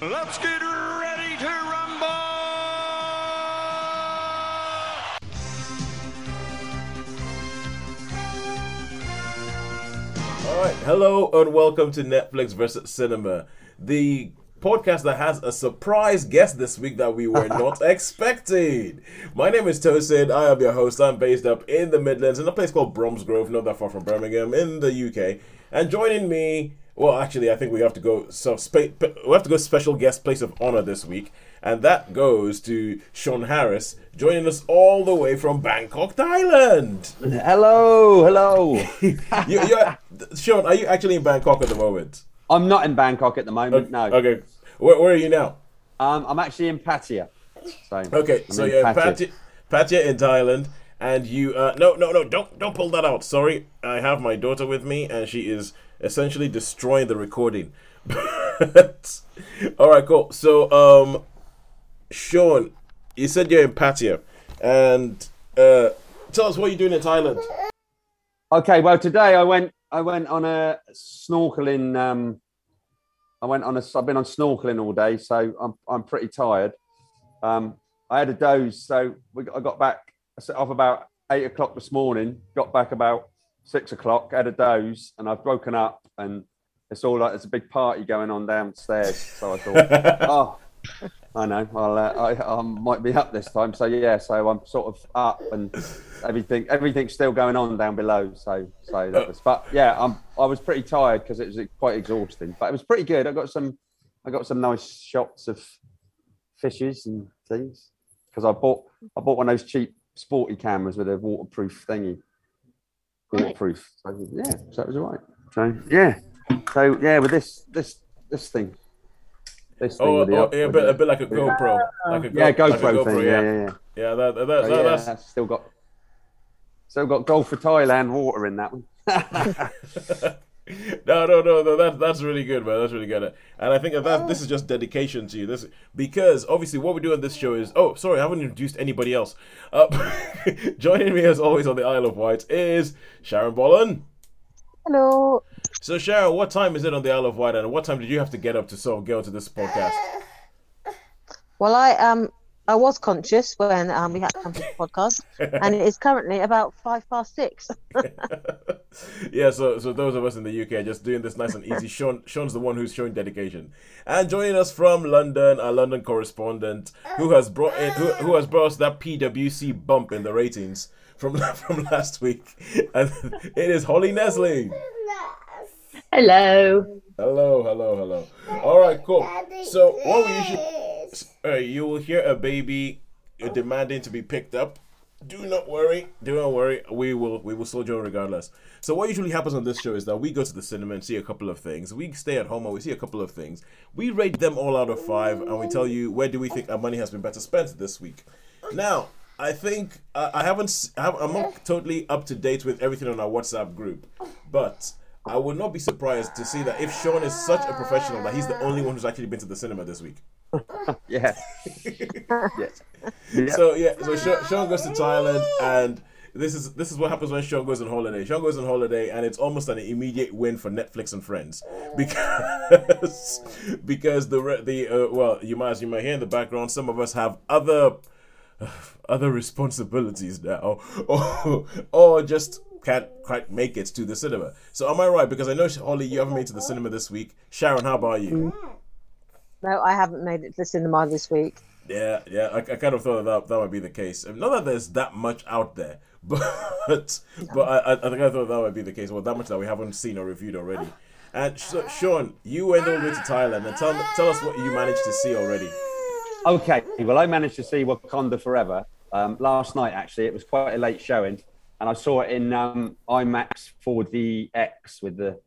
Let's get ready to rumble! All right, hello and welcome to Netflix versus Cinema, the podcast that has a surprise guest this week that we were not expecting. My name is Tosin. I am your host. I'm based up in the Midlands in a place called Bromsgrove, not that far from Birmingham, in the UK. And joining me, well, actually, I think we have to go. So spa- we have to go special guest place of honor this week, and that goes to Sean Harris, joining us all the way from Bangkok, Thailand. Hello, hello. you, you're, Sean, are you actually in Bangkok at the moment? I'm not in Bangkok at the moment. No. Okay. Where, where are you now? Um, I'm actually in Pattaya. So Okay, I'm so you're in Pattaya. Pattaya, Pattaya in Thailand, and you uh no no no don't don't pull that out. Sorry, I have my daughter with me, and she is essentially destroying the recording. All right, cool. So um, Sean, you said you're in Pattaya, and uh, tell us what you're doing in Thailand. Okay, well today I went I went on a snorkeling. Um, I went on a. I've been on snorkeling all day, so I'm I'm pretty tired. Um, I had a doze, so we I got back. I set off about eight o'clock this morning. Got back about six o'clock. Had a doze, and I've broken up, and it's all like there's a big party going on downstairs. So I thought, oh, I know. I'll, uh, I, I might be up this time. So yeah, so I'm sort of up and everything. Everything's still going on down below. So so that was. But yeah, I'm. I was pretty tired because it was quite exhausting. But it was pretty good. I got some. I got some nice shots of fishes and things because I bought. I bought one of those cheap sporty cameras with a waterproof thingy. Waterproof. So, yeah. So that was all right. So yeah. So yeah, with this this this thing. This thing Oh, oh up- yeah, a bit, a bit like a GoPro, like a Go- yeah, like a GoPro, thing. Yeah, yeah, yeah. yeah. That, that, that, yeah, that's that's still got still got Gulf for Thailand water in that one. no, no, no, no. That, that's really good, man. That's really good. And I think that, that this is just dedication to you. This because obviously what we do on this show is. Oh, sorry, I haven't introduced anybody else. Uh, joining me as always on the Isle of Wight is Sharon Bollen. Hello. So Sharon, what time is it on the Isle of Wight, and what time did you have to get up to sort of get onto this podcast? Well, I um I was conscious when um we had to come to the podcast, and it is currently about five past six. yeah, so so those of us in the UK are just doing this nice and easy. Sean Sean's the one who's showing dedication. And joining us from London, our London correspondent, who has brought in who, who has brought us that PWC bump in the ratings from from last week. And it is Holly Nesling. Hello. Hello, hello, hello. All right, cool. So what we usually uh, you will hear a baby demanding to be picked up. Do not worry. Do not worry. We will we will soldier regardless. So what usually happens on this show is that we go to the cinema and see a couple of things. We stay at home and we see a couple of things. We rate them all out of five and we tell you where do we think our money has been better spent this week. Now, I think uh, I haven't. I'm not totally up to date with everything on our WhatsApp group, but I would not be surprised to see that if Sean is such a professional that he's the only one who's actually been to the cinema this week. yeah. yes. Yeah. So yeah, so Sean, Sean goes to Thailand, and this is this is what happens when Sean goes on holiday. Sean goes on holiday, and it's almost an immediate win for Netflix and Friends because because the the uh, well, you might as you might hear in the background, some of us have other other responsibilities now, or or just can't quite make it to the cinema. So am I right? Because I know Holly, you haven't made it to the cinema this week. Sharon, how about you? no, I haven't made it to the cinema this week. Yeah, yeah, I, I kind of thought that that might be the case. Um, Not that there's that much out there, but but I, I I think I thought that might be the case. Well, that much that we haven't seen or reviewed already. And so, Sean, you went all the way to Thailand, and tell tell us what you managed to see already. Okay. Well, I managed to see Wakanda Forever um, last night. Actually, it was quite a late showing, and I saw it in um, IMAX 4DX with the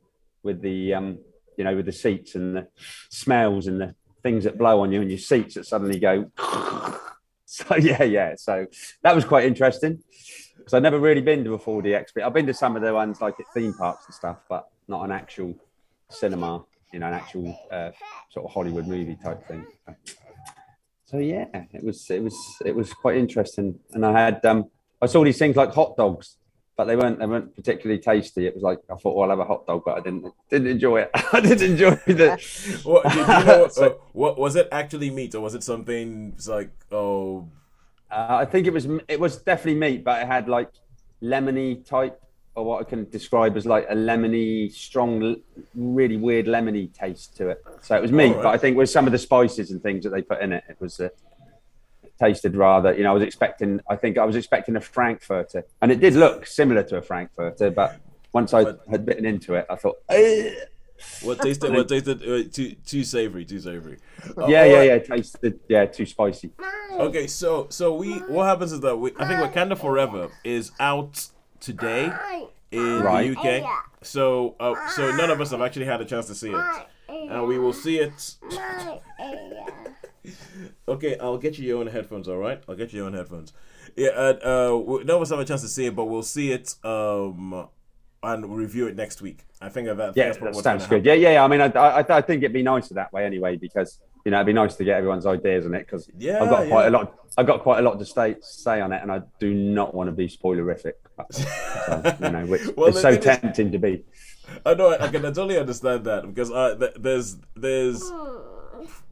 with the um, you know with the seats and the smells and the things that blow on you and your seats that suddenly go. So yeah, yeah. So that was quite interesting because I've never really been to a 4DX, but I've been to some of the ones like at theme parks and stuff, but not an actual cinema, you know, an actual uh, sort of Hollywood movie type thing. So yeah, it was it was it was quite interesting, and I had um I saw these things like hot dogs but they weren't they weren't particularly tasty. It was like I thought, well, I'll have a hot dog, but I didn't didn't enjoy it. I didn't enjoy the. What, did you know, So- uh, what was it actually meat or was it something like oh Uh, I think it was it was definitely meat, but it had like lemony type, or what I can describe as like a lemony, strong, really weird lemony taste to it. So it was meat, Alright. but I think with some of the spices and things that they put in it, it was. Uh, it tasted rather, you know, I was expecting. I think I was expecting a frankfurter, and it did look similar to a frankfurter, but once I had bitten into it, I thought, "Ugh." what tasted what tasted uh, too too savory too savory Uh, yeah, yeah, right. yeah, tasted, yeah, too spicy. Okay, so so we what happens is that we I think Wakanda Forever is out today in Right. the UK. So uh, so none of us have actually had a chance to see it, and we will see it. Okay, I'll get you your own headphones. All right, I'll get you your own headphones. Yeah, uh, uh, we- none of us have a chance to see it, but we'll see it um and review it next week. I think that Yeah, that's that what's sounds gonna good. Yeah, yeah. I mean, I, I, I think it'd be nicer that way anyway, because you know it'd be nice to get everyone's ideas on it. Because Yeah, I've got quite yeah. a lot. I've got quite a lot to say say on it, and I do not want to be spoilerific. So, you know, which Well, is so thing is- tempting to be. I know I can totally understand that because uh, th- there's there's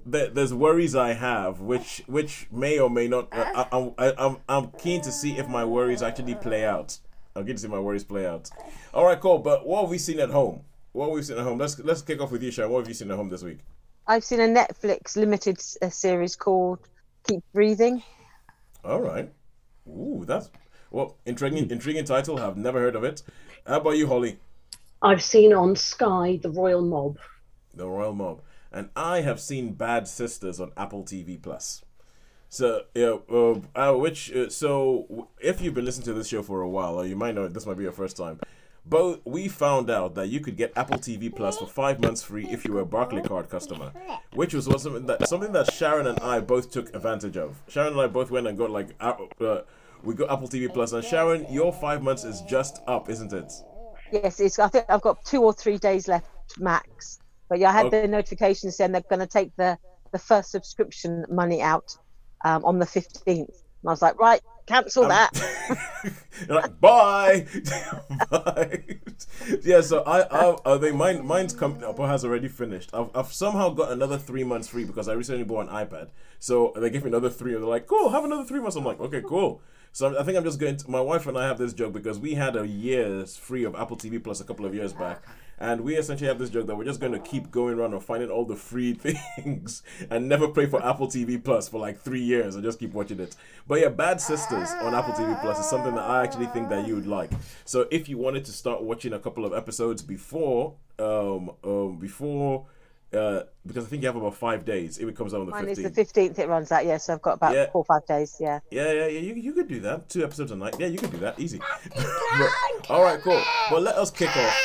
there, there's worries I have which which may or may not. Uh, I, I'm I, I'm I'm keen to see if my worries actually play out. I'm keen to see my worries play out. All right, cool. But what have we seen at home? What have we seen at home? Let's let's kick off with you, Sharon. What have you seen at home this week? I've seen a Netflix limited a series called Keep Breathing. All right. Ooh, that's well intriguing. Intriguing title. I've never heard of it. How about you, Holly? I've seen on Sky the Royal Mob. The Royal Mob, and I have seen Bad Sisters on Apple TV Plus. So yeah, uh, uh, which uh, so if you've been listening to this show for a while, or you might know this might be your first time, both we found out that you could get Apple TV Plus for five months free if you were a Barclaycard customer, which was something that something that Sharon and I both took advantage of. Sharon and I both went and got like uh, we got Apple TV Plus, and Sharon, your five months is just up, isn't it? Yes, it's. I think I've got two or three days left max. But yeah, I had Okay. the notification saying they're going to take the the first subscription money out um, on the fifteenth. And I was like, right, cancel that. You're like, bye, bye. yeah, so I, I, I think mine, mine's coming up or has already finished. I've, I've somehow got another three months free because I recently bought an iPad. So they give me another three, and they're like, cool, have another three months. I'm like, okay, cool. So I'm- think I'm just going to. My wife and I have this joke because we had a year's free of Apple TV Plus a couple of years back, and we essentially have this joke that we're just going to keep going around and finding all the free things and never pay for Apple TV Plus for like three years and just keep watching it. But yeah, Bad Sisters on Apple TV Plus is something that I actually think that you would like. So if you wanted to start watching a couple of episodes before, um, um, before. Uh, because I think you have about five days. It comes out on the Mine is the fifteenth. fifteenth. It runs out. Yeah, so I've got about Yeah. four or five days. Yeah. Yeah, yeah, yeah. You, you could do that. Two episodes a night. Yeah, you could do that. Easy. But- all right, cool. But let us kick off.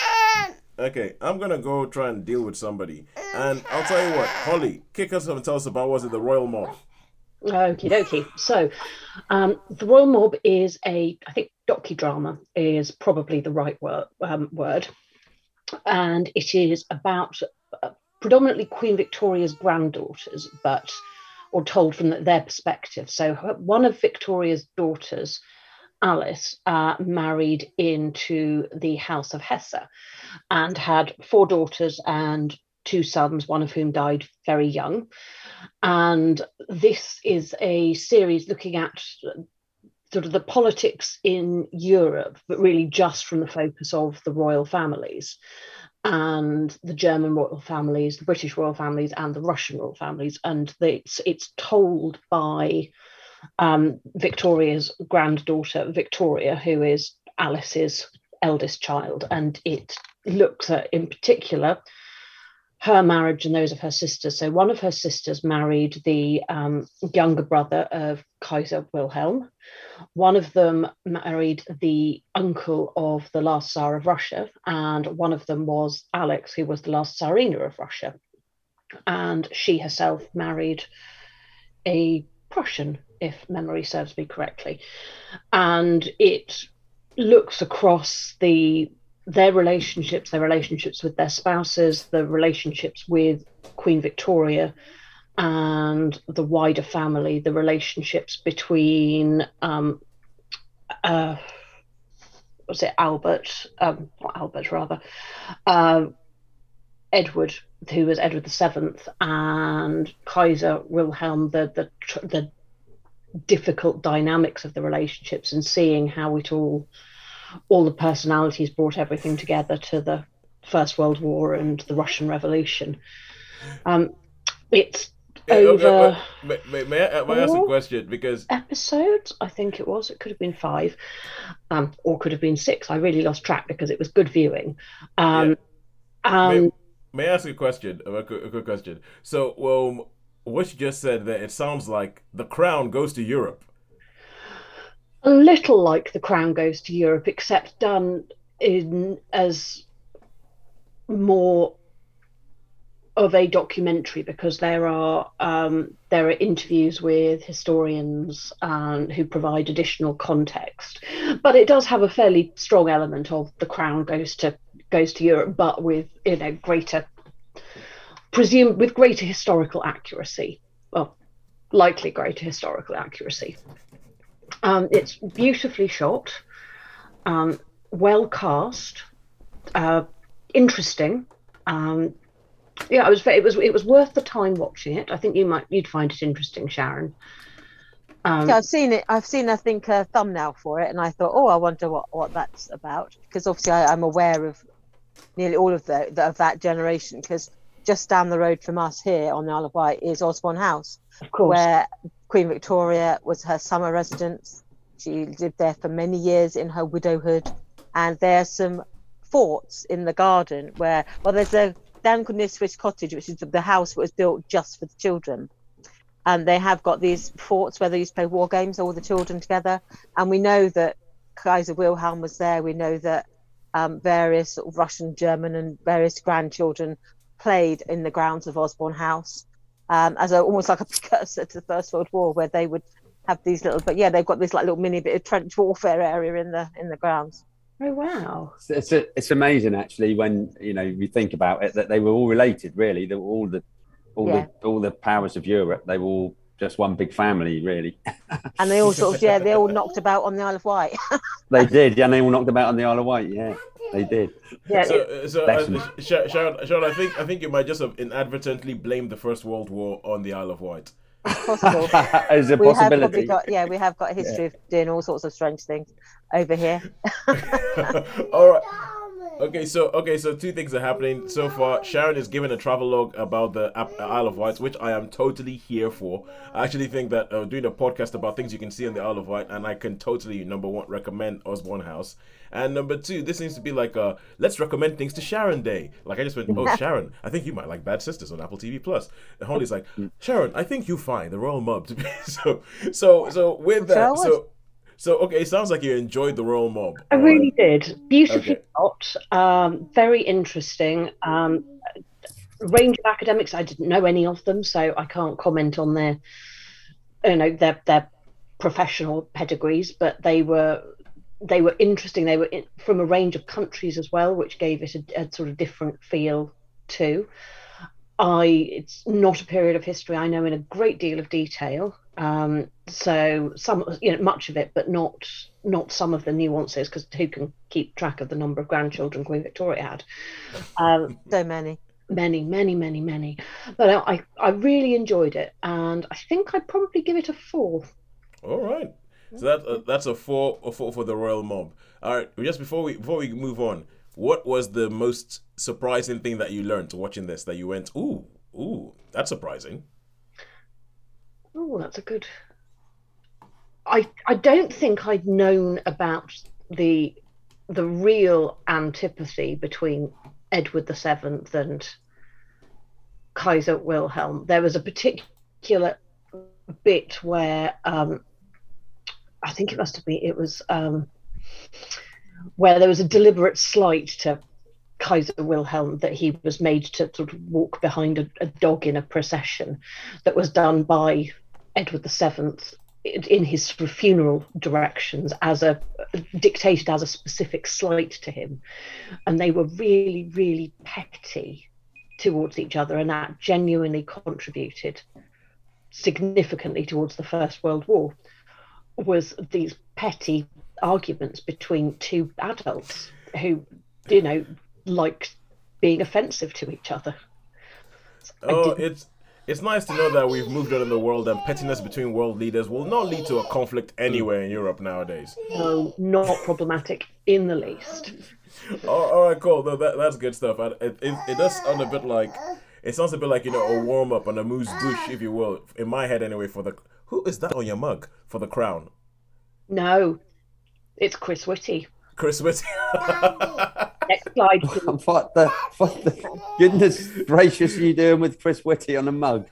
Okay, I'm gonna go try and deal with somebody, and I'll tell you what, Holly, kick us off and tell us about was it the Royal Mob? Okie dokie. So, um, the Royal Mob is a, I think, docudrama is probably the right word, um, word, and it is about uh, predominantly Queen Victoria's granddaughters, but or told from their perspective. So, one of Victoria's daughters, Alice, uh, married into the House of Hesse, and had four daughters and two sons, one of whom died very young. And this is a series looking at sort of the politics in Europe, but really just from the focus of the royal families and the German royal families, the British royal families, and the Russian royal families. And the, it's, it's told by um, Victoria's granddaughter, Victoria, who is Alice's eldest child. And it looks at, in particular, her marriage and those of her sisters. So one of her sisters married the um, younger brother of Kaiser Wilhelm. One of them married the uncle of the last Tsar of Russia, and one of them was Alex, who was the last Tsarina of Russia. And she herself married a Prussian, if memory serves me correctly. And it looks across the their relationships, their relationships with their spouses, the relationships with Queen Victoria and the wider family, the relationships between um, uh, was it Albert, um, not Albert rather, um, Edward, who was Edward the Seventh, and Kaiser Wilhelm, the the the difficult dynamics of the relationships, and seeing how it all, all the personalities brought everything together to the First World War and the Russian Revolution. Um, it's over. may, may, may, I, may I ask a question? Because episodes, I think it was. It could have been five, um, or could have been six. I really lost track because it was good viewing. Um, yeah. um, may, may, I ask a question? A quick, a quick question. So, well, what you just said that it sounds like the crown goes to Europe. A little like the crown goes to Europe, except done in as more of a documentary because there are um, there are interviews with historians um, who provide additional context, but it does have a fairly strong element of the crown goes to goes to Europe, but with you know greater presume with greater historical accuracy. Well, likely greater historical accuracy. Um, it's beautifully shot, um, well cast, uh, interesting. Um, yeah, it was it was it was worth the time watching it. I think you might you'd find it interesting, Sharon. Um, yeah, I've seen it. I've seen I think a thumbnail for it, and I thought, oh, I wonder what what that's about because obviously I, am aware of nearly all of the, the of that generation because just down the road from us here on the Isle of Wight is Osborne House, where Queen Victoria was her summer residence. She lived there for many years in her widowhood, and there's some forts in the garden where well, there's a Dan Swiss Cottage, which is the house that was built just for the children. And they have got these forts where they used to play war games, all the children together. And we know that Kaiser Wilhelm was there. We know that um, various Russian, German, and various grandchildren played in the grounds of Osborne House um, as a, almost like a precursor to the First World War, where they would have these little. But yeah, they've got this like little mini bit of trench warfare area in the in the grounds. Oh wow! It's it's, it's amazing actually when you know you think about it that they were all related. Really, they were all the all yeah. the all the powers of Europe. They were all just one big family, really. and they all sort of yeah, they all knocked about on the Isle of Wight. they did, yeah. They all knocked about on the Isle of Wight, yeah. They did. Yeah. So, so uh, Sharon, Sharon, I think I think you might just have inadvertently blamed the First World War on the Isle of Wight. possible. As a we possibility. Have got, yeah, we have got a history yeah. of doing all sorts of strange things over here. all right. Okay, so okay, so two things are happening so far. Sharon is giving a travel log about the Isle of Wight, which I am totally here for. I actually think that uh, doing a podcast about things you can see on the Isle of Wight, and I can totally number one recommend Osborne House, and number two, this seems to be like a let's recommend things to Sharon Day. Like I just went, oh Sharon, I think you might like Bad Sisters on Apple TV Plus. And Holly's like, Sharon, I think you find the Royal Mob to be so so so with that so. So okay, it sounds like you enjoyed the Royal Mob. I really did. Beautifully okay. shot, um, very interesting. Um, range of academics, I didn't know any of them, so I can't comment on their, you know, their their professional pedigrees. But they were they were interesting. They were in, from a range of countries as well, which gave it a, a sort of different feel too. I it's not a period of history I know in a great deal of detail. Um, so some, you know, much of it, but not not some of the nuances, because who can keep track of the number of grandchildren Queen Victoria had? Um, so many, many, many, many, many. But I, I really enjoyed it, and I think I'd probably give it a four. All right. So that uh, that's a four, a four for the royal mob. All right. Just before we before we move on, what was the most surprising thing that you learned watching this? That you went, ooh, ooh, that's surprising. Oh, that's a good. I I don't think I'd known about the the real antipathy between Edward the Seventh and Kaiser Wilhelm. There was a particular bit where um, I think it must have been it was um, where there was a deliberate slight to Kaiser Wilhelm that he was made to sort of walk behind a, a dog in a procession that was done by Edward VII in his funeral directions as a dictated as a specific slight to him. And they were really really petty towards each other and that genuinely contributed significantly towards the first world war was these petty arguments between two adults who, you know, like being offensive to each other. Oh, it's it's nice to know that we've moved on in the world and pettiness between world leaders will not lead to a conflict anywhere in Europe nowadays. No, not problematic in the least. Oh, all right, cool. No, that, that's good stuff. And It, it, it does sound a bit like it sounds a bit like you know a warm up and a moose bush, if you will, in my head anyway. For the who is that on your mug for the crown? No, it's Chris Whitty. Chris Whitty. Next slide, please. what the what the goodness gracious are you doing with Chris Whitty on a mug?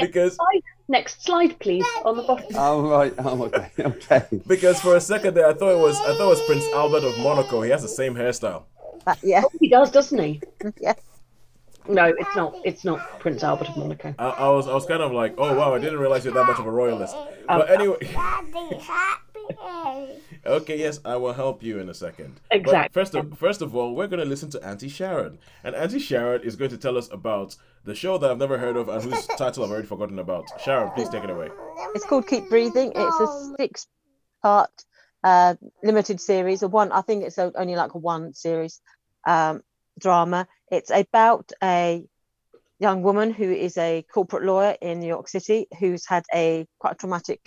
because Slide. Next slide, please, on the bottom. Oh right. Oh okay. Okay. because for a second there I thought it was I thought it was Prince Albert of Monaco. He has the same hairstyle. Uh, yeah, He does, doesn't he? yeah. No, it's not. It's not Prince Albert of Monaco. I, I was I was kind of like, oh wow, I didn't realize you're that much of a royalist. But anyway, okay, yes, I will help you in a second. But Exactly. first of first of all, we're going to listen to Auntie Sharon, and Auntie Sharon is going to tell us about the show that I've never heard of and whose title I've already forgotten about. Sharon, please take it away. It's called Keep Breathing. It's a six-part uh, limited series. A one, I think it's a, only like a one series um, drama. It's about a young woman who is a corporate lawyer in New York City who's had a quite traumatic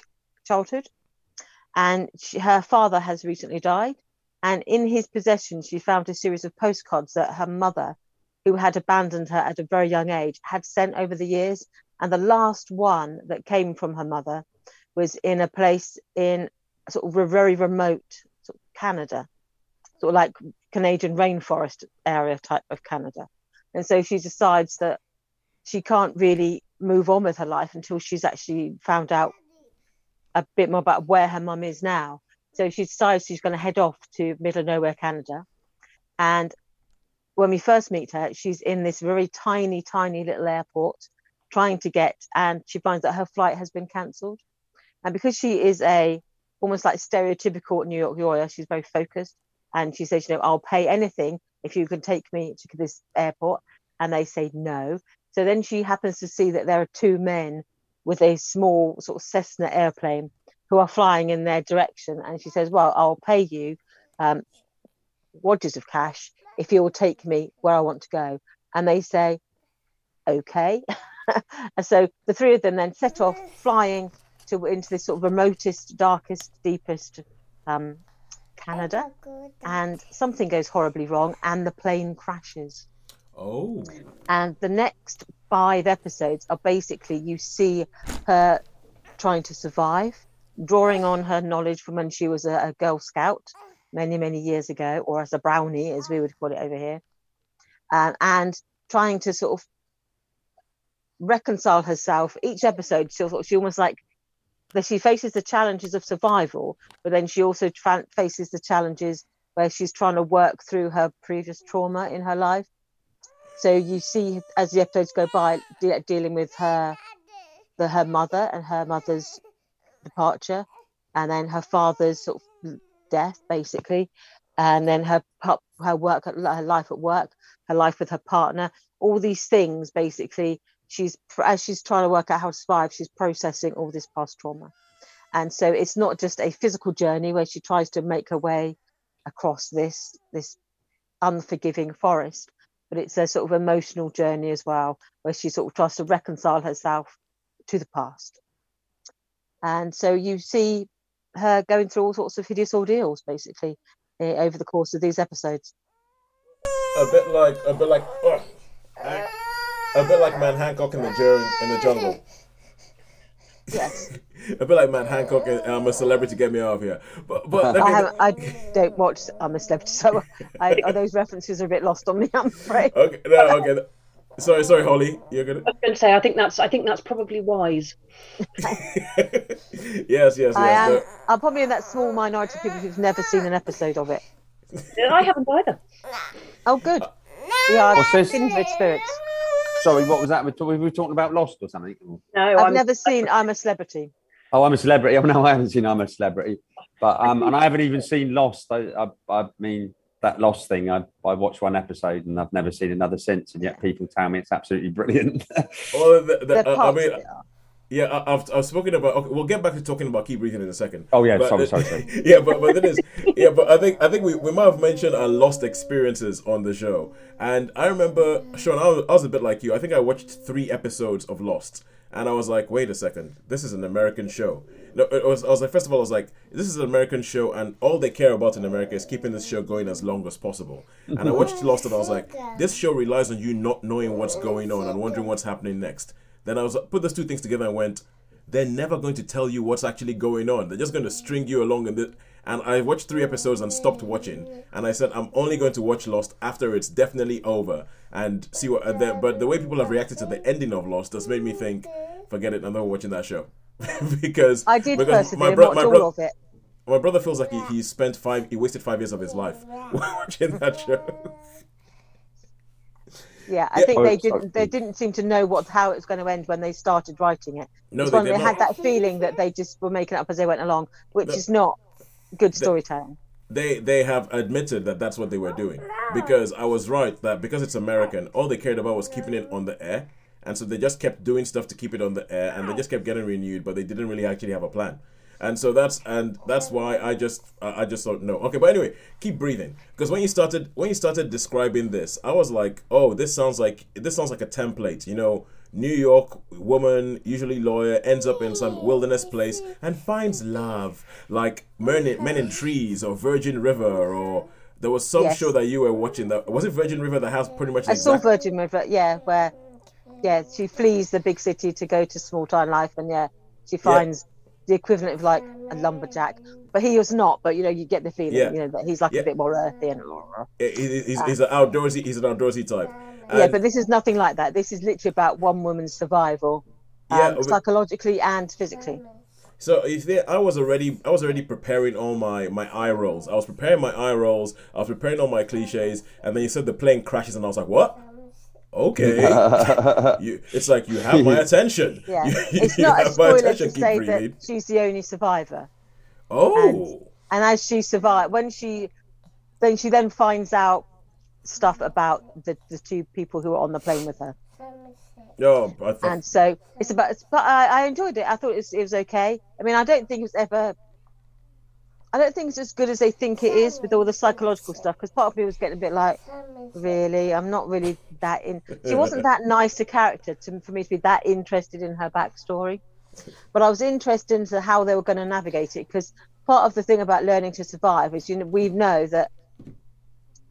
childhood, and she, her father has recently died. And in his possession, she found a series of postcards that her mother, who had abandoned her at a very young age, had sent over the years. And the last one that came from her mother was in a place in sort of a very remote sort of Canada, sort of like Canadian rainforest area type of Canada. And so she decides that she can't really move on with her life until she's actually found out a bit more about where her mum is now. So she decides she's going to head off to middle of nowhere Canada. And when we first meet her, she's in this very tiny, tiny little airport trying to get, and she finds that her flight has been cancelled. And because she is a almost like stereotypical New York lawyer, she's very focused. And she says, you know, I'll pay anything if you can take me to this airport. And they say no. So then she happens to see that there are two men with a small sort of Cessna airplane who are flying in their direction. And she says, well, I'll pay you um, wadges of cash if you'll take me where I want to go. And they say, okay. and so the three of them then set off flying to into this sort of remotest, darkest, deepest um, Canada. And something goes horribly wrong and the plane crashes. Oh, And the next five episodes are basically you see her trying to survive, drawing on her knowledge from when she was a, a Girl Scout many, many years ago, or as a brownie, as we would call it over here, um, and trying to sort of reconcile herself. Each episode, she, she almost like that she faces the challenges of survival, but then she also tra- faces the challenges where she's trying to work through her previous trauma in her life. So you see, as the episodes go by, de- dealing with her, the her mother and her mother's departure, and then her father's sort of death, basically, and then her her work, her life at work, her life with her partner, all these things, basically. She's as she's trying to work out how to survive, she's processing all this past trauma, and so it's not just a physical journey where she tries to make her way across this this unforgiving forest but it's a sort of emotional journey as well, where she sort of tries to reconcile herself to the past. And so you see her going through all sorts of hideous ordeals, basically, eh, over the course of these episodes. a bit like a bit like ugh, a bit like Matt Hancock in the journey in the jungle. Yes, A bit like Matt Hancock and I'm a celebrity. Get me out of here. But but I haven't. I don't watch. I'm a celebrity, so I, those references are a bit lost on me. I'm afraid. okay no okay. Sorry sorry Holly, you're gonna. I was going to say, I think that's, I think that's probably wise. yes yes yes. I am. no. I'm probably in that small minority of people who've never seen an episode of it. I haven't either. Oh, good. We are What's this? kindred spirits. Sorry, what was that? We were talking about Lost or something. No, I've I'm never seen I'm a Celebrity. Oh, I'm a celebrity. Oh no, I haven't seen I'm a celebrity, but um, and I haven't even seen Lost. I, I, I mean that Lost thing. I, I watched one episode and I've never seen another since, and yet people tell me it's absolutely brilliant. Well, the, the, The uh, I mean, of it are. Yeah, I, I've I've spoken about. Okay, we'll get back to talking about keep breathing in a second. Oh, yeah, But- sorry, sorry, sorry. yeah, but but it is. Yeah, but I think I think we, we might have mentioned our lost experiences on the show, and I remember Sean. I was, I was a bit like you. I think I watched three episodes of Lost, and I was like, wait a second, this is an American show. No, it was. I was like, first of all, I was like, this is an American show, and all they care about in America is keeping this show going as long as possible. And I watched Lost, and I was like, this show relies on you not knowing what's going on and wondering what's happening next. Then I was put those two things together and went, they're never going to tell you what's actually going on. They're just going to string you along. And, and I watched three episodes and stopped watching. And I said, I'm only going to watch Lost after it's definitely over and see what. Uh, but the way people have reacted to the ending of Lost has made me think, forget it, I'm not watching that show. because I did because persevere, bro- watch all bro- of it. my brother feels like he, he spent five, he wasted five years of his life watching that show. Yeah, I Yeah. think Oh, they didn't. They didn't seem to know what how it was going to end when they started writing it. No, It's they when they had that feeling that they just were making it up as they went along, which No. is not good storytelling. they they have admitted that that's what they were doing because I was right that because it's American, all they cared about was keeping it on the air, and so they just kept doing stuff to keep it on the air, and they just kept getting renewed, but they didn't really actually have a plan. And so that's and that's why I just I just thought no okay but anyway keep breathing because when you started when you started describing this I was like oh this sounds like this sounds like a template you know New York woman usually lawyer ends up in some wilderness place and finds love like men in, men in trees or Virgin River or there was some Yes. show that you were watching that was it Virgin River that has pretty much the I saw Virgin River, yeah, where yeah she flees the big city to go to small town life, and yeah she finds the equivalent of like a lumberjack, but he was not. But you know you get the feeling, Yeah. you know, that he's like Yeah. a bit more earthy and. He- he- he's, he's an outdoorsy he's an outdoorsy type Yeah, but this is nothing like that. This is literally about one woman's survival, Yeah, um, but- psychologically and physically. So if they, I was already, I was already preparing all my my eye rolls. I was preparing my eye rolls. I was preparing all my cliches, and then you said the plane crashes, and I was like, "What? Okay." you, it's like you have my attention. Yeah, You, it's you not a have my spoiler attention. to say breathing. that she's the only survivor. Oh, and as she survived when she then she then finds out stuff about the, the two people who were on the plane with her no, I thought, and so it's about but I, I enjoyed it i thought it was, it was okay i mean i don't think it was ever i don't think it's as good as they think it is with all the psychological stuff because part of me was getting a bit like really? I'm not really that in she wasn't that nice a character to, for me to be that interested in her backstory. But I was interested into how they were going to navigate it because part of the thing about learning to survive is you know we know that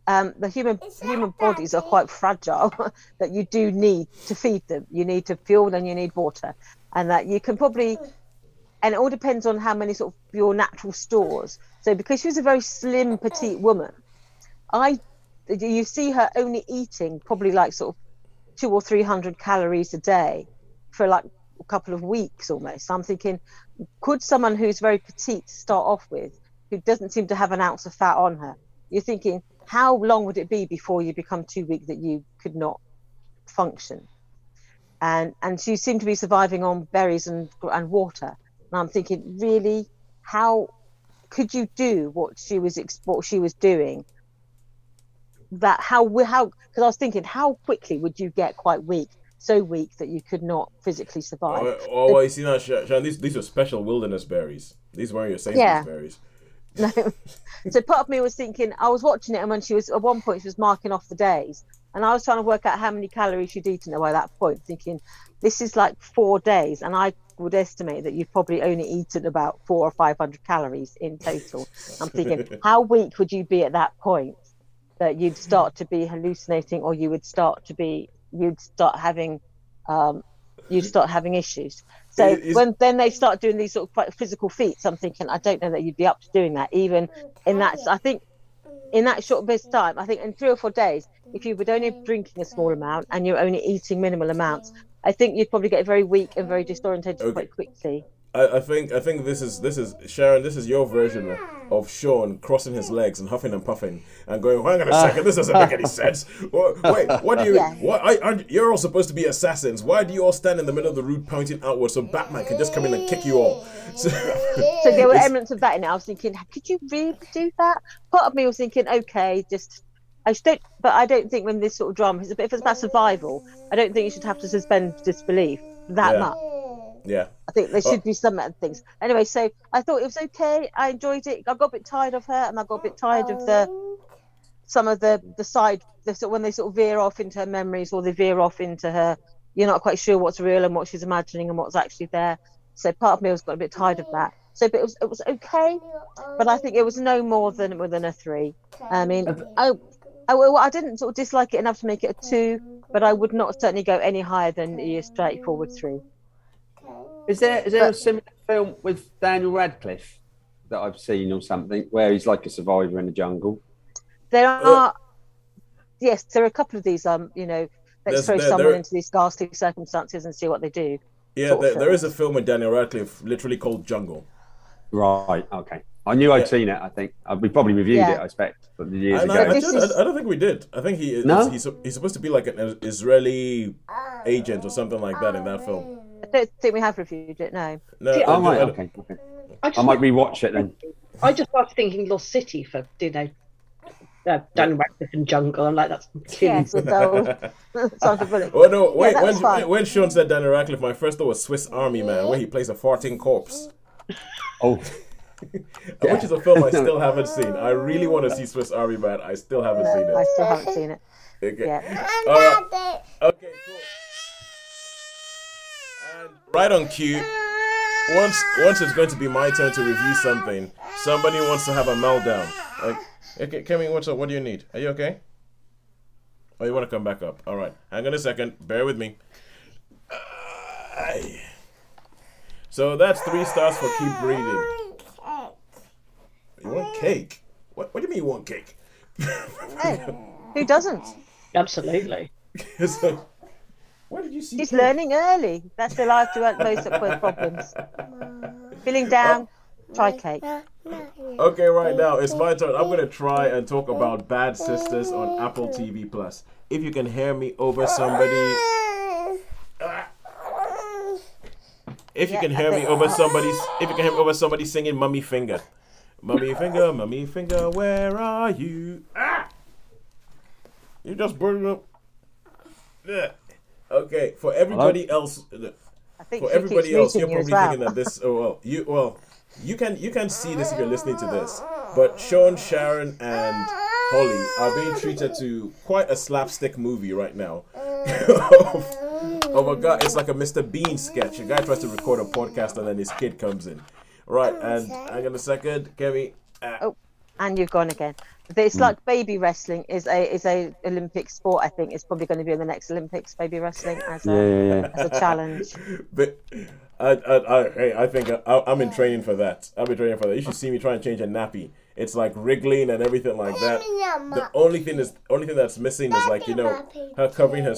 um, the human human bodies are quite fragile that you do need to feed them. You need to fuel and you need water and that you can probably and it all depends on how many sort of your natural stores so because she was a very slim petite woman I you see her only eating probably like sort of two or three hundred calories a day for like a couple of weeks almost. I'm thinking, could someone who's very petite start off with, who doesn't seem to have an ounce of fat on her? You're thinking, how long would it be before you become too weak that you could not function? And and she seemed to be surviving on berries and and water. And I'm thinking, really, how could you do what she was what she was doing? That how how because I was thinking, how quickly would you get quite weak? so weak that you could not physically survive. oh, oh, you see now, Sean, these these are special wilderness berries. These weren't your Sainsbury's Yeah. berries. No. so part of me was thinking, I was watching it, and when she was at one point, she was marking off the days, and I was trying to work out how many calories she'd eaten by that point, thinking this is like four days, and I would estimate that you've probably only eaten about four or five hundred calories in total. I'm thinking, how weak would you be at that point that you'd start to be hallucinating, or you would start to be, you'd start having, um, you'd start having issues. So is- when then they start doing these sort of quite physical feats, I'm thinking I don't know that you'd be up to doing that even in that. I think in that short bit of time, I think in three or four days, if you were only drinking a small amount and you're only eating minimal amounts, I think you'd probably get very weak and very disorientated Okay. quite quickly. I, I think I think this is this is Sharon. This is your version of, of Sean crossing his legs and huffing and puffing and going. Hang on a ah. second, this doesn't make any sense. Wha- Wait, what do you? Yeah. What? I, I, you're all supposed to be assassins. Why do you all stand in the middle of the road pointing outward so Batman can just come in and kick you all? So, So there were elements of that in it. I was thinking, could you really do that? Part of me was thinking, okay, just I don't. But I don't think when this sort of drama is, a bit, if it's about survival, I don't think you should have to suspend disbelief that Yeah. much. Yeah. I think there should be some other things. Anyway, so I thought it was okay. I enjoyed it. I got a bit tired of her, and I got a bit tired of the some of the the side the, sort when they sort of veer off into her memories or they veer off into her. You're not quite sure what's real and what she's imagining and what's actually there. So part of me was got a bit tired of that. So, but it was it was okay, but I think it was no more than within a three. I mean, I, I, well, I didn't sort of dislike it enough to make it a two, but I would not certainly go any higher than a straightforward three. Is there is there a similar film with Daniel Radcliffe that I've seen or something where he's like a survivor in the jungle? There are, yes, there are a couple of these. Um, you know, let's There's- throw there- someone there- into these ghastly circumstances and see what they do. Yeah, there, there is a film with Daniel Radcliffe, literally called Jungle. Right. Okay. I knew I'd Yeah. seen it. I think uh, we probably reviewed Yeah. it. I expect, but years And ago. I, I, don't- I don't think we did. I think he No? he's, he's supposed to be like an Israeli agent or something like that in that film. I don't think we have reviewed it. No. No, Yeah. I oh right. don't- Okay. okay. I I might rewatch it then. I just started thinking Lost City for you know, uh, Daniel Radcliffe and Jungle. I'm like, that's Yes, with old Oh no! Wait, that was when when Sean said Daniel Radcliffe, my first thought was Swiss Army Man, where he plays a farting corpse, Oh, which is a film I still haven't seen. I really want to see Swiss Army Man. I still haven't seen it. I still haven't seen it. Okay. Yeah. All right. Okay. Cool. And right on cue. Once once it's going to be my turn to review something, somebody wants to have a meltdown. Like, okay, Kemi, what's up? What do you need? Are you okay? Oh, you want to come back up? All right. Hang on a second. Bear with me. So that's three stars for keep breathing. You want cake? What? What do you mean you want cake? Hey, who doesn't? absolutely. so, where did you see? He's cake? learning early. That's the life to work most of her problems. Feeling down, try cake. Okay, right now it's my turn. I'm gonna try and talk about Bad Sisters on Apple TV Plus. If you can hear me over somebody, if you Yeah, can hear me over somebody's, if you can hear me over somebody singing "Mummy Finger," "Mummy Finger," "Mummy Finger," where are you? Ah! You just brought it up. Yeah. Okay, for everybody else, I think for everybody else, you're muting you as probably well. thinking that this. Oh well, you well, you can you can see this if you're listening to this. But Sean, Sharon, and Holly are being treated to quite a slapstick movie right now. of, of a guy, it's like a Mr. Bean sketch. A guy tries to record a podcast and then his kid comes in. Right, and hang on a second, Kevin. Ah, Oh, and you've gone again. It's like baby wrestling is a is a Olympic sport. I think it's probably going to be in the next Olympics. Baby wrestling as a yeah, yeah, yeah. as a challenge. But I, I, I, hey, I think I, I'm in training for that. I've been training for that. You should see me try and change a nappy. It's like wriggling and everything like that. The only thing is, only thing that's missing is like you know, her covering her.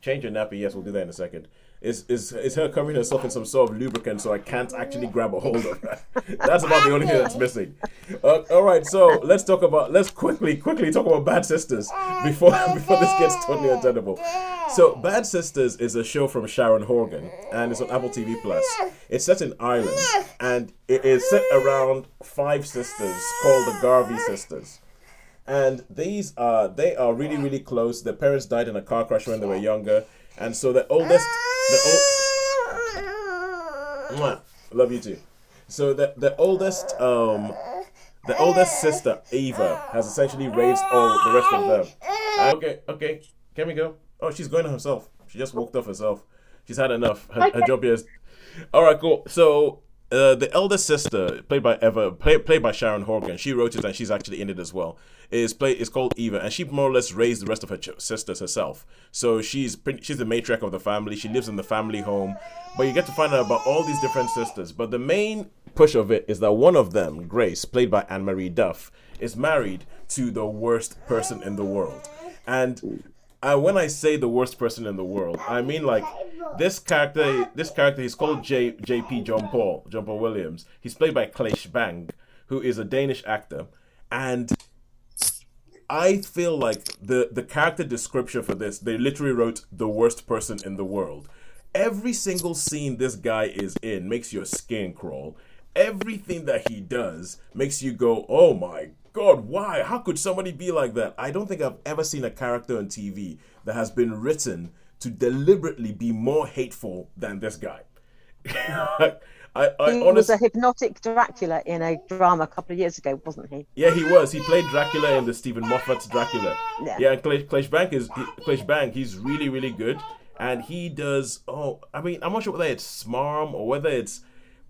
Change your nappy. Yes, we'll do that in a second. Is is is her covering herself in some sort of lubricant so I can't actually grab a hold of her. That's about the only thing that's missing. Uh, all right, so let's talk about let's quickly quickly talk about Bad Sisters before before this gets totally untenable. So Bad Sisters is a show from Sharon Horgan and it's on Apple TV Plus. It's set in Ireland and it is set around five sisters called the Garvey sisters. And these are they are really really close. Their parents died in a car crash when they were younger, and so the oldest the old love you too. So the the oldest um the oldest sister Eva has essentially raised all the rest of them. Uh, okay, okay, can we go? Oh, she's going herself. She just walked off herself. She's had enough. Her, her job is. All right, cool. So uh, the eldest sister, played by Eva, play, played by Sharon Horgan, she wrote it and she's actually in it as well. Is play is called Eva, and she more or less raised the rest of her ch- sisters herself. So she's pretty, she's the matriarch of the family. She lives in the family home, but you get to find out about all these different sisters. But the main push of it is that one of them, Grace, played by Anne-Marie Duff, is married to the worst person in the world, and when I say the worst person in the world, I mean like this character. This character, he's called J. J.P. John Paul, John Paul Williams. He's played by Claes Bang, who is a Danish actor, and I feel like the the character description for this, they literally wrote the worst person in the world. Every single scene this guy is in makes your skin crawl. Everything that he does makes you go, "Oh my god, why? How could somebody be like that?" I don't think I've ever seen a character on TV that has been written to deliberately be more hateful than this guy. I, I he honestly, was a hypnotic Dracula in a drama a couple of years ago, wasn't he? yeah, he was. He played Dracula in the Steven Moffat's Dracula. Yeah. Yeah, and Claes, Claes Bang is he, Claes Bang. He's really, really good, and he does. Oh, I mean, I'm not sure whether it's smarm or whether it's,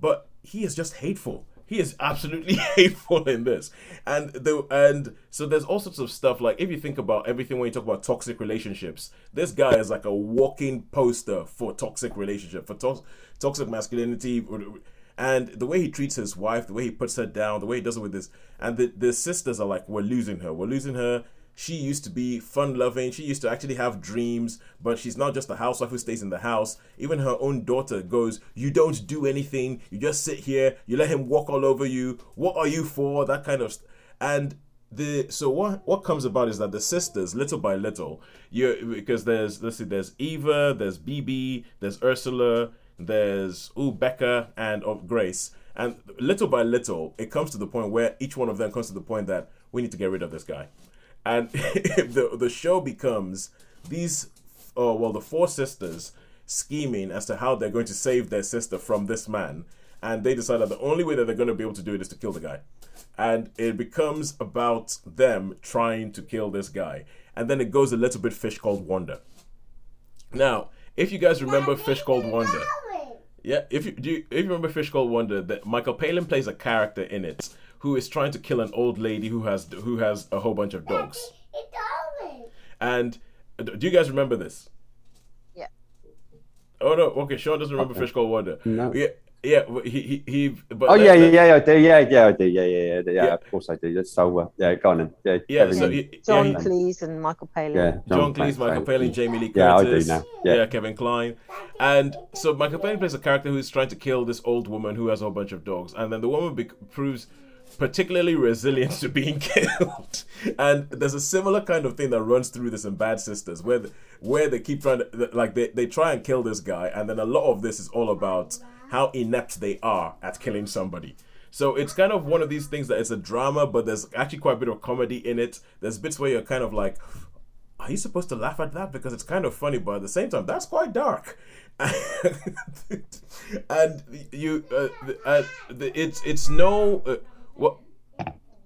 but he is just hateful. He is absolutely hateful in this, and the and so there's all sorts of stuff. Like if you think about everything when you talk about toxic relationships, this guy is like a walking poster for toxic relationship, for to- toxic masculinity, and the way he treats his wife, the way he puts her down, the way he does it with this, and the the sisters are like, we're losing her, we're losing her. She used to be fun loving. She used to actually have dreams, but she's not just a housewife who stays in the house. Even her own daughter goes, You don't do anything. You just sit here. You let him walk all over you. What are you for? That kind of. And the so what what comes about is that the sisters little by little you because there's let's see there's Eva there's Bibi there's Ursula there's ooh Becka and of Grace and little by little it comes to the point where each one of them comes to the point that we need to get rid of this guy and the the show becomes these oh well the four sisters scheming as to how they're going to save their sister from this man. And they decide that the only way that they're going to be able to do it is to kill the guy. And it becomes about them trying to kill this guy. And then it goes a little bit fish called Wanda now if you guys remember fish called Wanda yeah if you do you, if you remember fish called Wanda that michael palin plays a character in it who is trying to kill an old lady who has who has a whole bunch of dogs and uh, do you guys remember this Yeah. oh no okay sean doesn't remember fish called Wanda No. yeah yeah he he, he but Oh let- yeah, yeah, yeah, I do. Yeah, yeah, I do. Yeah, yeah, yeah, yeah. Yeah. Of course I do. That's so. Uh, yeah, go on then. Yeah, yeah so he, John he- Cleese and Michael Palin. yeah, John, Cleese, Cleese, Michael sorry. Palin, Jamie Lee Curtis. Yeah, I do now. Yeah. Kevin Kline. And so Michael Palin plays a character who's trying to kill this old woman who has a whole bunch of dogs. And then the woman be- proves particularly resilient to being killed. and there's a similar kind of thing that runs through this in Bad Sisters where where they keep trying to, like, they, they try and kill this guy. And then a lot of this is all about how inept they are at killing somebody. So it's kind of one of these things that it's a drama, but there's actually quite a bit of comedy in it. There's bits where you're kind of like, are you supposed to laugh at that because it's kind of funny, but at the same time, that's quite dark. and you, uh, uh, it's it's no uh, what.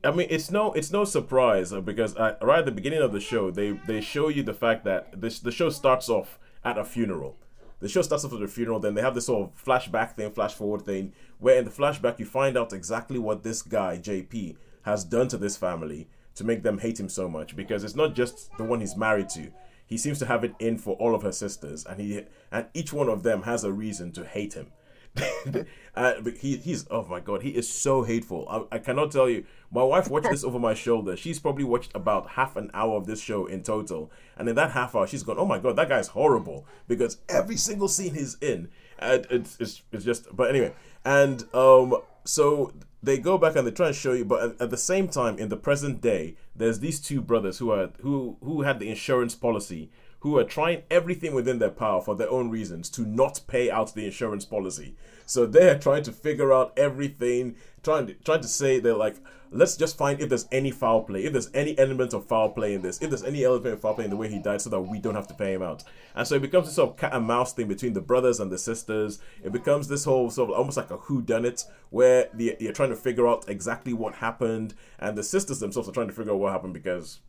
I mean, it's no, it's no surprise uh, because uh, right at the beginning of the show, they they show you the fact that this the show starts off at a funeral. The show starts off at a funeral, then they have this sort of flashback thing, flash forward thing, where in the flashback you find out exactly what this guy JP has done to this family to make them hate him so much because it's not just the one he's married to. He seems to have it in for all of her sisters, and he and each one of them has a reason to hate him. uh, he, he's oh my god, he is so hateful. I, I cannot tell you. My wife watched this over my shoulder. She's probably watched about half an hour of this show in total, and in that half hour, she's gone, "Oh my god, that guy's horrible." Because every single scene he's in, and it's it's, it's just. But anyway, and um, so they go back and they try and show you, but at, at the same time, in the present day, there's these two brothers who are who who had the insurance policy who are trying everything within their power for their own reasons to not pay out the insurance policy. So they're trying to figure out everything, trying to trying to say they're like, let's just find if there's any foul play, if there's any element of foul play in this, if there's any element of foul play in the way he died, so that we don't have to pay him out. And so it becomes this sort of cat and mouse thing between the brothers and the sisters. It becomes this whole sort of almost like a who done it, where you're trying to figure out exactly what happened, and the sisters themselves are trying to figure out what happened because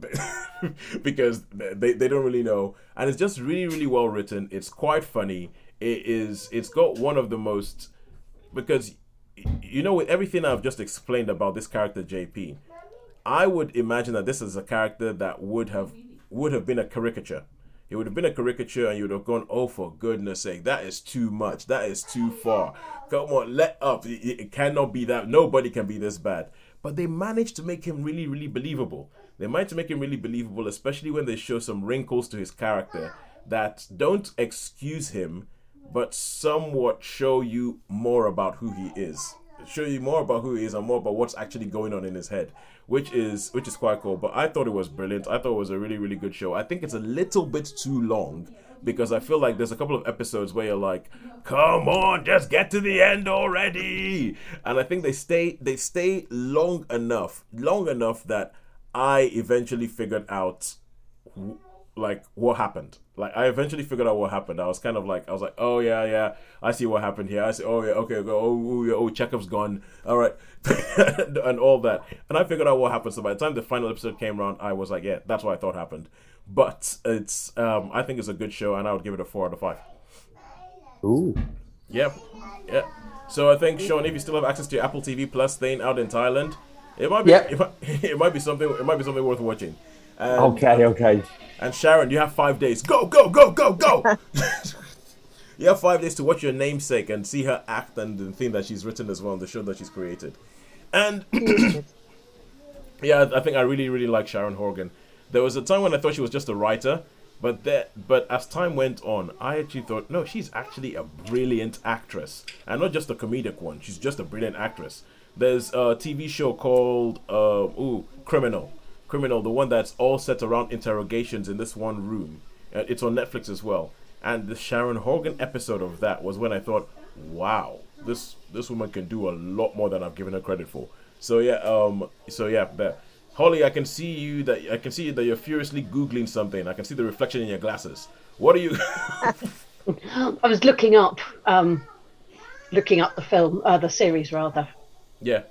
because they, they don't really know. And it's just really really well written. It's quite funny. It is it's got one of the most because you know with everything i've just explained about this character jp i would imagine that this is a character that would have would have been a caricature. It would have been a caricature and you would have gone oh for goodness sake that is too much. That is too far. Come on let up. It, it cannot be that. Nobody can be this bad. But they managed to make him really really believable they to make him really believable especially when they show some wrinkles to his character that don't excuse him but somewhat show you more about who he is. Show you more about who he is and more about what's actually going on in his head which is which is quite cool. But i thought it was brilliant. I thought it was a really really good show. I think it's a little bit too long because i feel like there's a couple of episodes where you're like come on just get to the end already. And i think they stay they stay long enough long enough that i eventually figured out like what happened. Like I eventually figured out what happened. I was kind of like I was like, oh yeah, yeah, I see what happened here. I see. Oh yeah, okay, go. Oh, oh, yeah, oh Chekhov's gun. All right, and all that. And I figured out what happened. So by the time the final episode came around, I was like, yeah, that's what I thought happened. But it's, um, I think it's a good show, and I would give it a four out of five. Ooh. Yeah, yeah. So I think Sean, if you still have access to your Apple TV Plus thing out in Thailand, it might be, Yep. it, might, it might be something, it might be something worth watching. And, Okay, um, okay. And Sharon, you have five days. Go, go, go, go, go. you have five days to watch your namesake and see her act and the thing that she's written as well on the show that she's created. And yeah, I think I really, really like Sharon Horgan. There was a time when I thought she was just a writer, but that, but as time went on, I actually thought, no, she's actually a brilliant actress, and not just a comedic one. She's just a brilliant actress. There's a TV show called uh, ooh, Criminal. Criminal, the one that's all set around interrogations in this one room. It's on Netflix as well. And the Sharon Horgan episode of that was when I thought, wow, this this woman can do a lot more than I've given her credit for. So yeah, um, so yeah. Holly, I can see you that I can see that you're furiously googling something. I can see the reflection in your glasses. What are you? I was looking up, um, looking up the film, uh, the series rather. Yeah,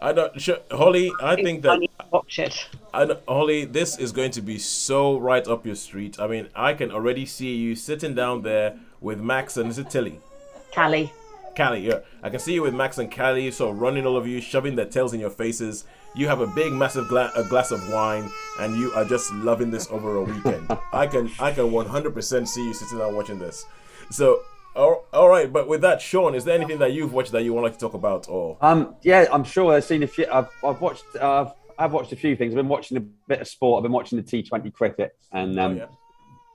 I don't. Sure, Holly, I think that watch it. I Holly, this is going to be so right up your street. I mean, I can already see you sitting down there with Max and is it Tilly? Callie. Callie, yeah. I can see you with Max and Callie, sort of running all of you, shoving their tails in your faces. You have a big, massive gla- a glass of wine, and you are just loving this over a weekend. I can, I can 100% see you sitting down watching this. So, all, all right. But with that, Sean, is there anything that you've watched that you want like to talk about? Or Um, yeah, I'm sure I've seen a few. I've, I've watched. Uh, I've watched a few things. I've been watching a bit of sport. I've been watching the T20 cricket, and um, oh, yeah,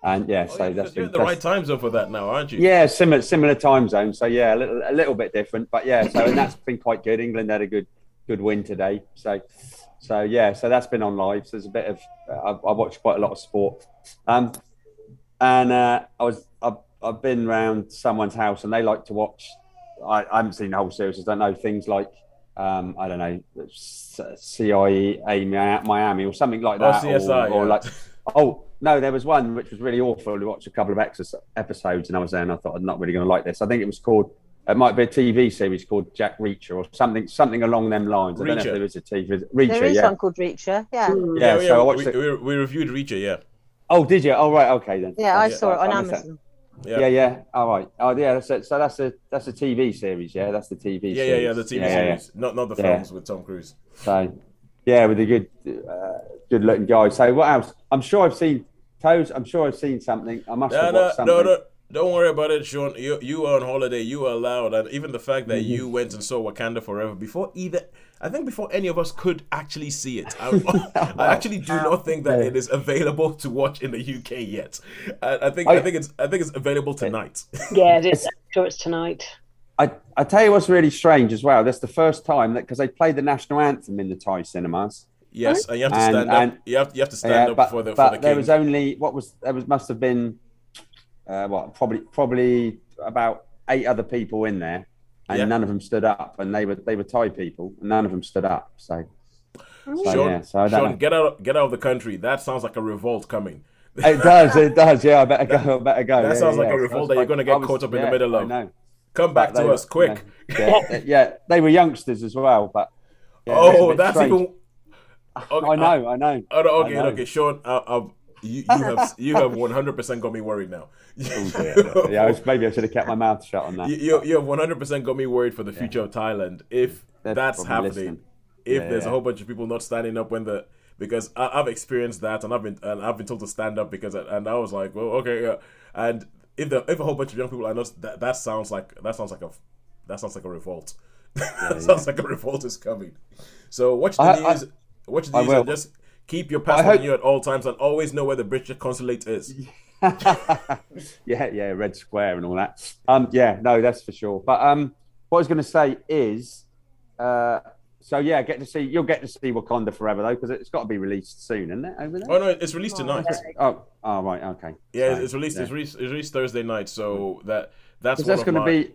and yeah, oh, so yeah, that's been the right that's- time zone for that now, aren't you? Yeah, similar similar time zone. So yeah, a little a little bit different, but yeah. So and that's been quite good. England had a good good win today. So so yeah, so that's been on live. So there's a bit of uh, I've, I've watched quite a lot of sport. Um, and uh, I was I've, I've been around someone's house and they like to watch. I, I haven't seen the whole series. I don't know things like um, I don't know CIA Miami or something like Oh, that, CSI, or, or yeah. like Oh no, there was one which was really awful. We watched a couple of exis- episodes, and I was there, and I thought I'm not really going to like this. I think it was called. It might be a TV series called Jack Reacher or something, something along them lines. Reacher. I don't know Reacher. if there is a TV Reacher. There is yeah. one called Reacher. Yeah. yeah, so I watched we, it. we, we reviewed Reacher, yeah. Oh, did you? Oh, right. Okay then. Yeah, I Yeah, saw it on I missed that. Amazon. Yeah. Yeah, yeah. All right. Oh, yeah. That's a, so that's a that's a TV series. Yeah, that's the TV. Yeah, series. yeah, yeah, the TV Yeah, yeah, series, not not the Yeah. films with Tom Cruise. So, yeah, with a good, uh, good looking guy. So, what else? I'm sure I've seen toes. I'm sure I've seen something. I must No, have no, watched something. no, no, don't worry about it, Sean. You you are on holiday. You are allowed, and even the fact that Mm-hmm. you went and saw Wakanda Forever before either. I think before any of us could actually see it. I, I actually do not think that it is available to watch in the UK yet. I, I think I, I- think it's I think it's available tonight. Yeah, it is. I'm sure it's tonight. I, I tell you what's really strange as well. That's the first time that because they played the national anthem in the Thai cinemas. yes, and you have to And- stand up. and- You have you have to stand Yeah, up but, for the but for the game. there was only what was there was must have been uh, what probably probably about eight other people in there, and Yeah. none of them stood up, and they were they were Thai people, and none of them stood up. So, so Sean, yeah, so I don't Sean, get out get out of the country. That sounds like a revolt coming. It does, it does. Yeah, I better go. I better go. that yeah, sounds like yeah. a revolt I was that you're gonna get was- caught up in the yeah, middle I of. know. Come back But to us were- quick. Yeah, yeah, they were youngsters as well, but. yeah, oh, that's strange. even. Okay, I know, I know. Oh, okay, I know. okay, Sean. Uh, uh, you, you have you have one hundred percent got me worried now. Oh, yeah, I maybe I should have kept my mouth shut on that. you, you, have one hundred percent got me worried for the future of Thailand if They're that's happening. listening. If Yeah, there's a whole bunch of people not standing up when the because I, I've experienced that and I've been and I've been told to stand up because and I was like, well, okay, yeah. And if the if a whole bunch of young people I not that that sounds like that sounds like a that sounds like a revolt. that sounds like a revolt is coming. So watch the I- I- news. watch the I news will. and just keep your passport hope- on you at all times and always know where the British consulate is. yeah, yeah, red square and all that. Um, yeah, no, that's for sure. But um, what I was going to say is, uh, so yeah, get to see you'll get to see Wakanda Forever though because it's got to be released soon, isn't it? Over there. Oh no, it's released tonight. Oh, oh, right, okay. Yeah, So, it's released. yeah. It's, released it's released Thursday night. So that that's that's going to my- be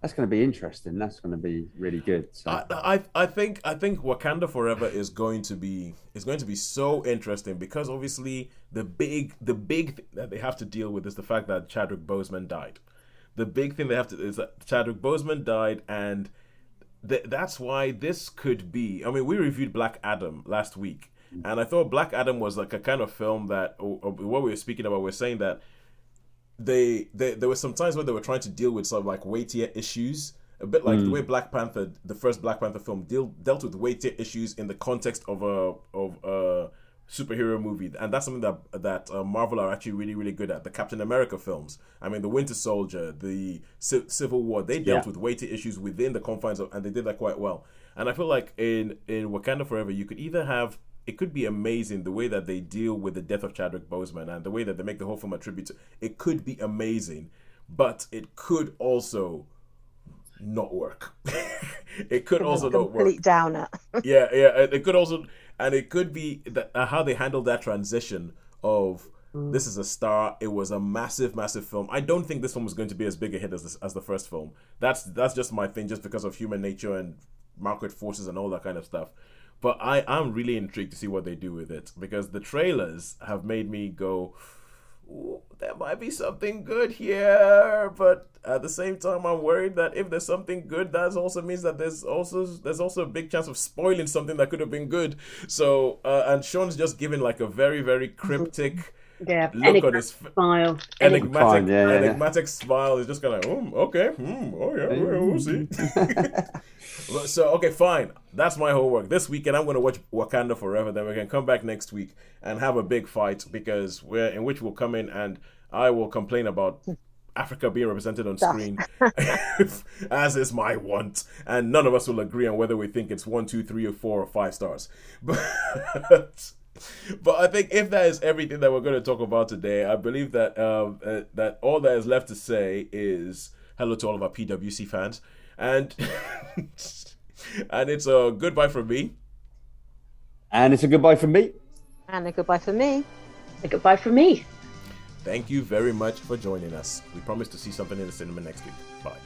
that's going to be interesting. That's going to be really good. So. I, I I think I think Wakanda Forever is going to be is going to be so interesting because obviously the big the big thing that they have to deal with is the fact that Chadwick Boseman died. The big thing they have to is that Chadwick Boseman died, and th- that's why this could be. I mean, we reviewed Black Adam last week, and I thought Black Adam was like a kind of film that or, or what we were speaking about. We are saying that they, they there were some times where they were trying to deal with sort of like weightier issues a bit like the way Black Panther, the first Black Panther film, deal, dealt with weightier issues in the context of a of a superhero movie, and that's something that that uh, Marvel are actually really really good at. The Captain America films, I mean, the Winter Soldier, the C- Civil War, they dealt Yeah. with weighty issues within the confines of, and they did that quite well. And I feel like in in Wakanda Forever, you could either have it could be amazing the way that they deal with the death of Chadwick Boseman and the way that they make the whole film a tribute. To, it could be amazing, but it could also not work. it could also not work downer. yeah, yeah. It could also, and it could be that uh, how they handled that transition of this is a star. It was a massive, massive film. I don't think this film was going to be as big a hit as this, as the first film. That's that's just my thing, just because of human nature and market forces and all that kind of stuff. But I I'm really intrigued to see what they do with it because the trailers have made me go. There might be something good here, but at the same time, I'm worried that if there's something good, that also means that there's also there's also a big chance of spoiling something that could have been good. So, uh, and Sean's just given like a very very cryptic Yeah, look on his f- smile. enigmatic Fine, yeah, yeah, yeah. enigmatic smile. He's just kind of um, okay, hmm, oh yeah, yeah, we'll see. So okay, fine. That's my homework. This weekend, I'm going to watch Wakanda Forever. Then we can come back next week and have a big fight because we're in which we'll come in and I will complain about Africa being represented on screen, as is my want, and none of us will agree on whether we think it's one, two, three, or four, or five stars. But but I think if that is everything that we're going to talk about today, I believe that um, uh, that all that is left to say is hello to all of our PWC fans, and and it's a goodbye from me. And it's a goodbye from me. And a goodbye for me. A goodbye from me. Thank you very much for joining us. We promise to see something in the cinema next week. Bye.